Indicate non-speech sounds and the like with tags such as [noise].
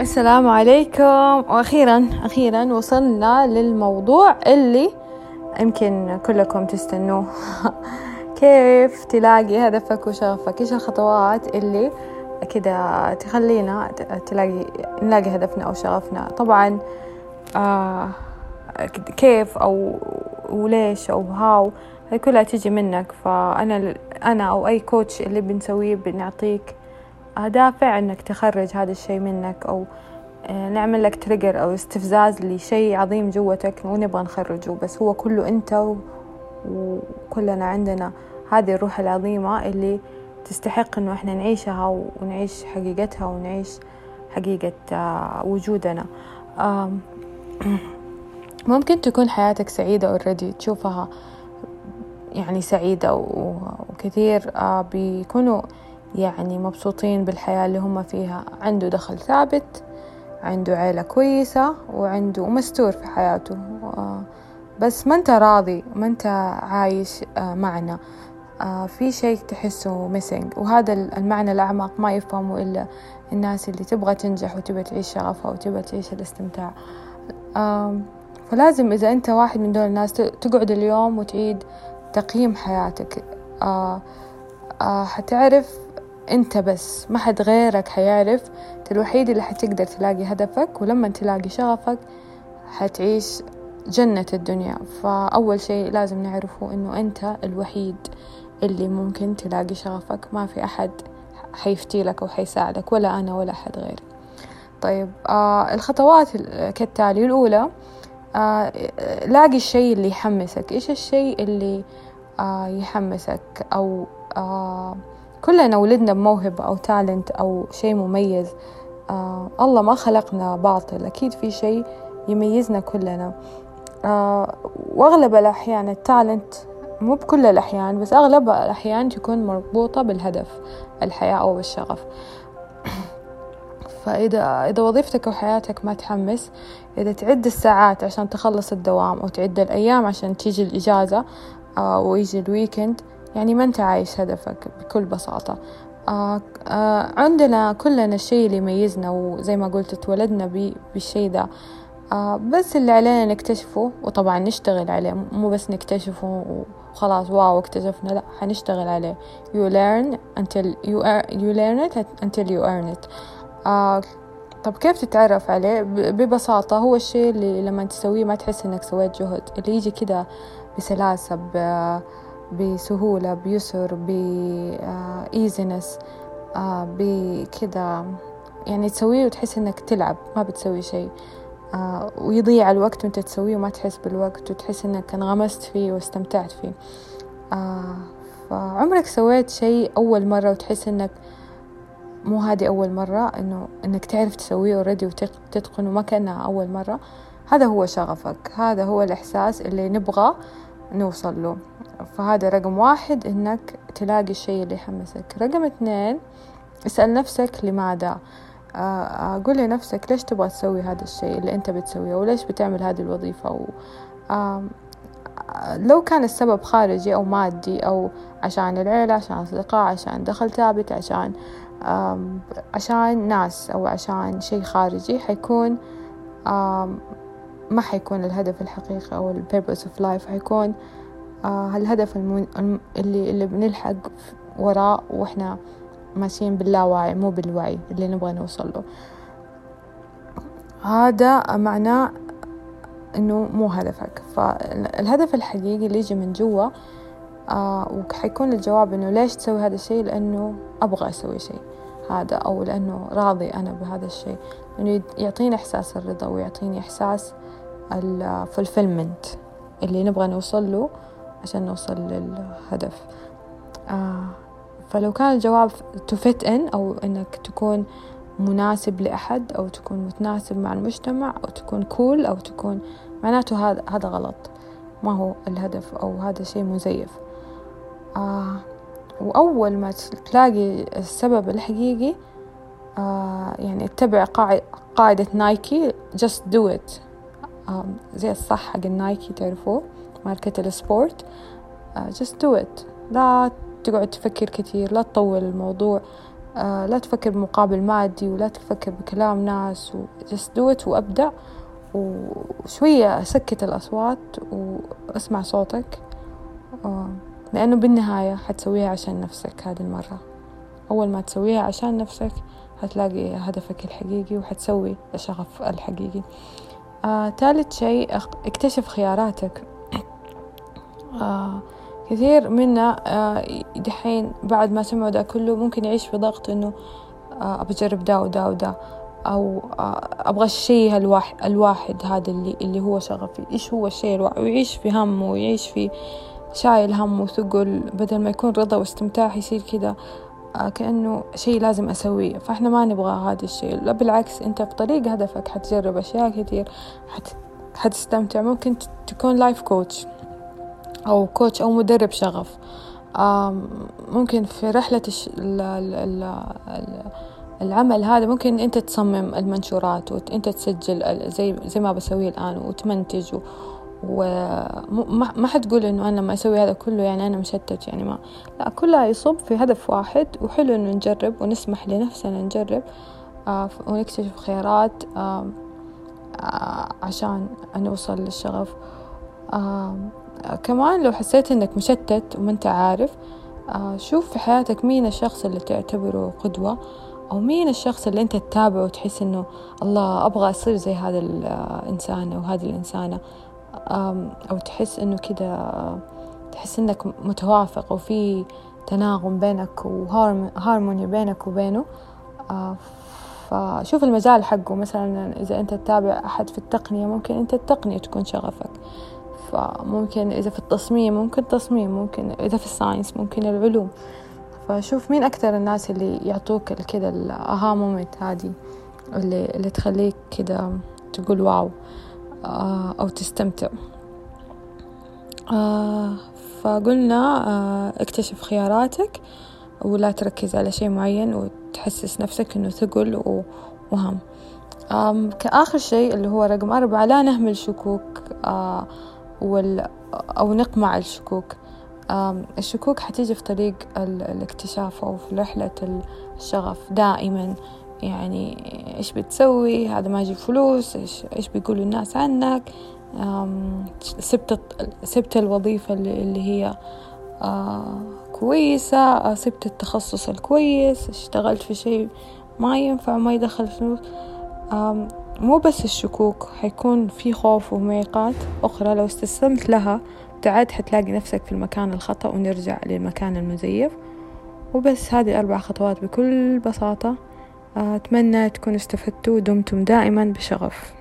السلام عليكم. وأخيرا أخيرا وصلنا للموضوع اللي يمكن كلكم تستنوه. [laughs] كيف تلاقي هدفك وشغفك؟ إيش الخطوات اللي كده تخلينا تلاقي نلاقي هدفنا أو شغفنا؟ طبعا آه كيف أو وليش أو هاو هاي كلها تيجي منك. فأنا أنا أو أي كوتش اللي بنسويه بنعطيك دافع إنك تخرج هذا الشيء منك أو آه، نعمل لك trigger أو استفزاز لشيء عظيم جوتك ونبغى نخرجه بس هو كله أنت وكلنا عندنا هذه الروح العظيمة اللي تستحق إنه إحنا نعيشها ونعيش حقيقتها ونعيش حقيقة آه، وجودنا. [clears throat] ممكن تكون حياتك سعيدة already تشوفها يعني سعيدة وكثير آه، بيكونوا يعني مبسوطين بالحياة اللي هم فيها. عنده دخل ثابت عنده عيلة كويسة وعنده ومستور في حياته. آه، بس ما انت راضي ما انت عايش آه، معنا. آه، في شيء تحسه ميسنج وهذا المعنى الأعمق ما يفهمه إلا الناس اللي تبغى تنجح وتبغى تعيش شغفها وتبغى تعيش الاستمتاع. فلازم إذا أنت واحد من دول الناس تقعد اليوم وتعيد تقييم حياتك. حتعرف انت بس. ما حد غيرك حيعرف. انت الوحيد اللي حتقدر تلاقي هدفك ولما تلاقي شغفك حتعيش جنة الدنيا. فأول شيء لازم نعرفه إنه أنت الوحيد اللي ممكن تلاقي شغفك. ما في أحد حيفتي لك أو حيساعدك ولا أنا ولا أحد غيري. طيب آه الخطوات كالتالي. الأولى آه لاقي الشيء اللي يحمسك. إيش الشيء اللي آه يحمسك؟ أو آه كلنا ولدنا بموهبة أو تالنت أو شيء مميز. آه الله ما خلقنا باطل. أكيد في شيء يميزنا كلنا. آه وأغلب الأحيان التالنت مو بكل الأحيان بس أغلب الأحيان تكون مربوطة بالهدف الحياة أو بالشغف [coughs] فإذا إذا وظيفتك أو حياتك ما تحمس إذا تعد الساعات عشان تخلص الدوام أو تعد الأيام عشان تيجي الإجازة آه ويجي ال weekend يعني ما أنت عايش هدفك بكل بساطة. آه آه عندنا كلنا الشيء اللي يميزنا وزي ما قلت اتولدنا بالشيء ده. آه بس اللي علينا نكتشفه وطبعا نشتغل عليه مو بس نكتشفه وخلاص wow اكتشفنا لا حنشتغل عليه. You learn until you, are, you learn it until you earn it. آه طب كيف تتعرف عليه؟ ببساطة هو الشيء اللي لما تسويه ما تحس إنك سويت جهد. اللي يجي كده بسلاسة بسهولة بيسر ب easiness آه، بكذا يعني تسويه وتحس إنك تلعب ما بتسوي شيء. آه، ويضيع الوقت وأنت تسويه وما تحس بالوقت وتحس إنك انغمست فيه واستمتعت فيه. آه، فعمرك سويت شيء أول مرة وتحس إنك مو هذه أول مرة؟ إنه إنك تعرف تسويه اوريدي وتتقن وما كأنها أول مرة؟ هذا هو شغفك هذا هو الإحساس اللي نبغى نوصل له. فهذا رقم واحد إنك تلاقي الشيء اللي يحمسك. رقم اثنين اسأل نفسك لماذا. آه، قول لنفسك ليش تبغى تسوي هذا الشيء اللي أنت بتسويه وليش بتعمل هذه الوظيفة و... لو كان السبب خارجي أو مادي أو عشان العيلة عشان أصدقاء عشان دخل ثابت عشان عشان ناس أو عشان شيء خارجي حيكون ما حيكون الهدف الحقيقي أو ال purpose of life حيكون آه الهدف المن... اللي اللي بنلحق وراه وإحنا ماشيين باللاوعي مو بالوعي اللي نبغى نوصل له. هذا معناه إنه مو هدفك. فالهدف الحقيقي اللي يجي من جوا آه وحيكون الجواب إنه ليش تسوي هذا الشيء؟ لأنه أبغى أسوي شيء. هذا أو لأنه راضي أنا بهذا الشيء. إنه يعطيني إحساس الرضا ويعطيني إحساس الفولفيلمنت اللي نبغى نوصل له. عشان نوصل للهدف. آه فلو كان الجواب to fit in أو إنك تكون مناسب لأحد أو تكون متناسب مع المجتمع أو تكون كول أو تكون معناته هذا هذا غلط. ما هو الهدف أو هذا شيء مزيف. آه وأول ما تلاقي السبب الحقيقي آه يعني اتبع قاعدة نايكي just do it. آه زي الصح حق النايكي تعرفوه؟ ماركة السبورت. uh, just do it. لا تقعد تفكر كثير لا تطول الموضوع. آه لا تفكر بمقابل مادي ولا تفكر بكلام ناس و just do it وأبدأ. وشوية سكت الأصوات وأسمع صوتك. آه لأنه بالنهاية حتسويها عشان نفسك هذه المرة. أول ما تسويها عشان نفسك حتلاقي هدفك الحقيقي وحتسوي الشغف الحقيقي. آه، ثالث شيء اكتشف خياراتك. آه، كثير منا آه، دحين بعد ما سمعوا ده كله ممكن يعيش في ضغط إنه آه، أبى أجرب ده وده وده أو آه، أبغى الشيء الواحد, الواحد هذا اللي اللي هو شغفي إيش هو الشيء الواحد ويعيش في هم ويعيش في شايل هم وثقل بدل ما يكون رضا واستمتاع يصير كذا آه، كأنه شيء لازم أسويه. فإحنا ما نبغى هذا الشيء. لا بالعكس أنت في طريق هدفك حتجرب أشياء كثير حت... حتستمتع. ممكن تكون life coach أو coach أو مدرب شغف ممكن في رحلة. العمل هذا ممكن أنت تصمم المنشورات وأنت تسجل زي زي ما بسويه الآن وتمنتج. وما ما حتقول إنه أنا لما أسوي هذا كله يعني أنا مشتت يعني ما لا كلها يصب في هدف واحد وحلو إنه نجرب ونسمح لنفسنا نجرب آه ونكتشف خيارات آه عشان نوصل للشغف كمان لو حسيت إنك مشتت وما أنت عارف آه شوف في حياتك مين الشخص اللي تعتبره قدوة أو مين الشخص اللي أنت تتابعه وتحس إنه الله أبغى أصير زي هذا الإنسان أو هذه الإنسانة. أو تحس إنه كده تحس إنك متوافق وفي تناغم بينك وهارموني بينك وبينه. فشوف المجال حقه. مثلا إذا أنت تتابع أحد في التقنية ممكن أنت التقنية تكون شغفك. فممكن إذا في التصميم ممكن التصميم ممكن إذا في ال science ممكن العلوم. فشوف مين أكثر الناس اللي يعطوك كده ال aha moment هذه اللي, اللي تخليك كده تقول wow آه أو تستمتع. آه فقلنا آه اكتشف خياراتك ولا تركز على شيء معين وتحسس نفسك إنه ثقل وهم. كآخر شيء اللي هو رقم أربعة لا نهمل شكوك وال أو نقمع الشكوك. الشكوك حتيجي في طريق الاكتشاف أو في رحلة الشغف دائما. يعني إيش بتسوي؟ هذا ما يجيب فلوس. إيش إيش بيقولوا الناس عنك؟ سبت سبت الوظيفة اللي, هي كويسة. سبت التخصص الكويس. اشتغلت في شيء ما ينفع ما يدخل فلوس. مو بس الشكوك حيكون في خوف ومعيقات أخرى. لو استسلمت لها تعد حتلاقي نفسك في المكان الخطأ ونرجع للمكان المزيف. وبس هذه أربع خطوات بكل بساطة. أتمنى تكونوا استفدتوا ودمتم دائما بشغف.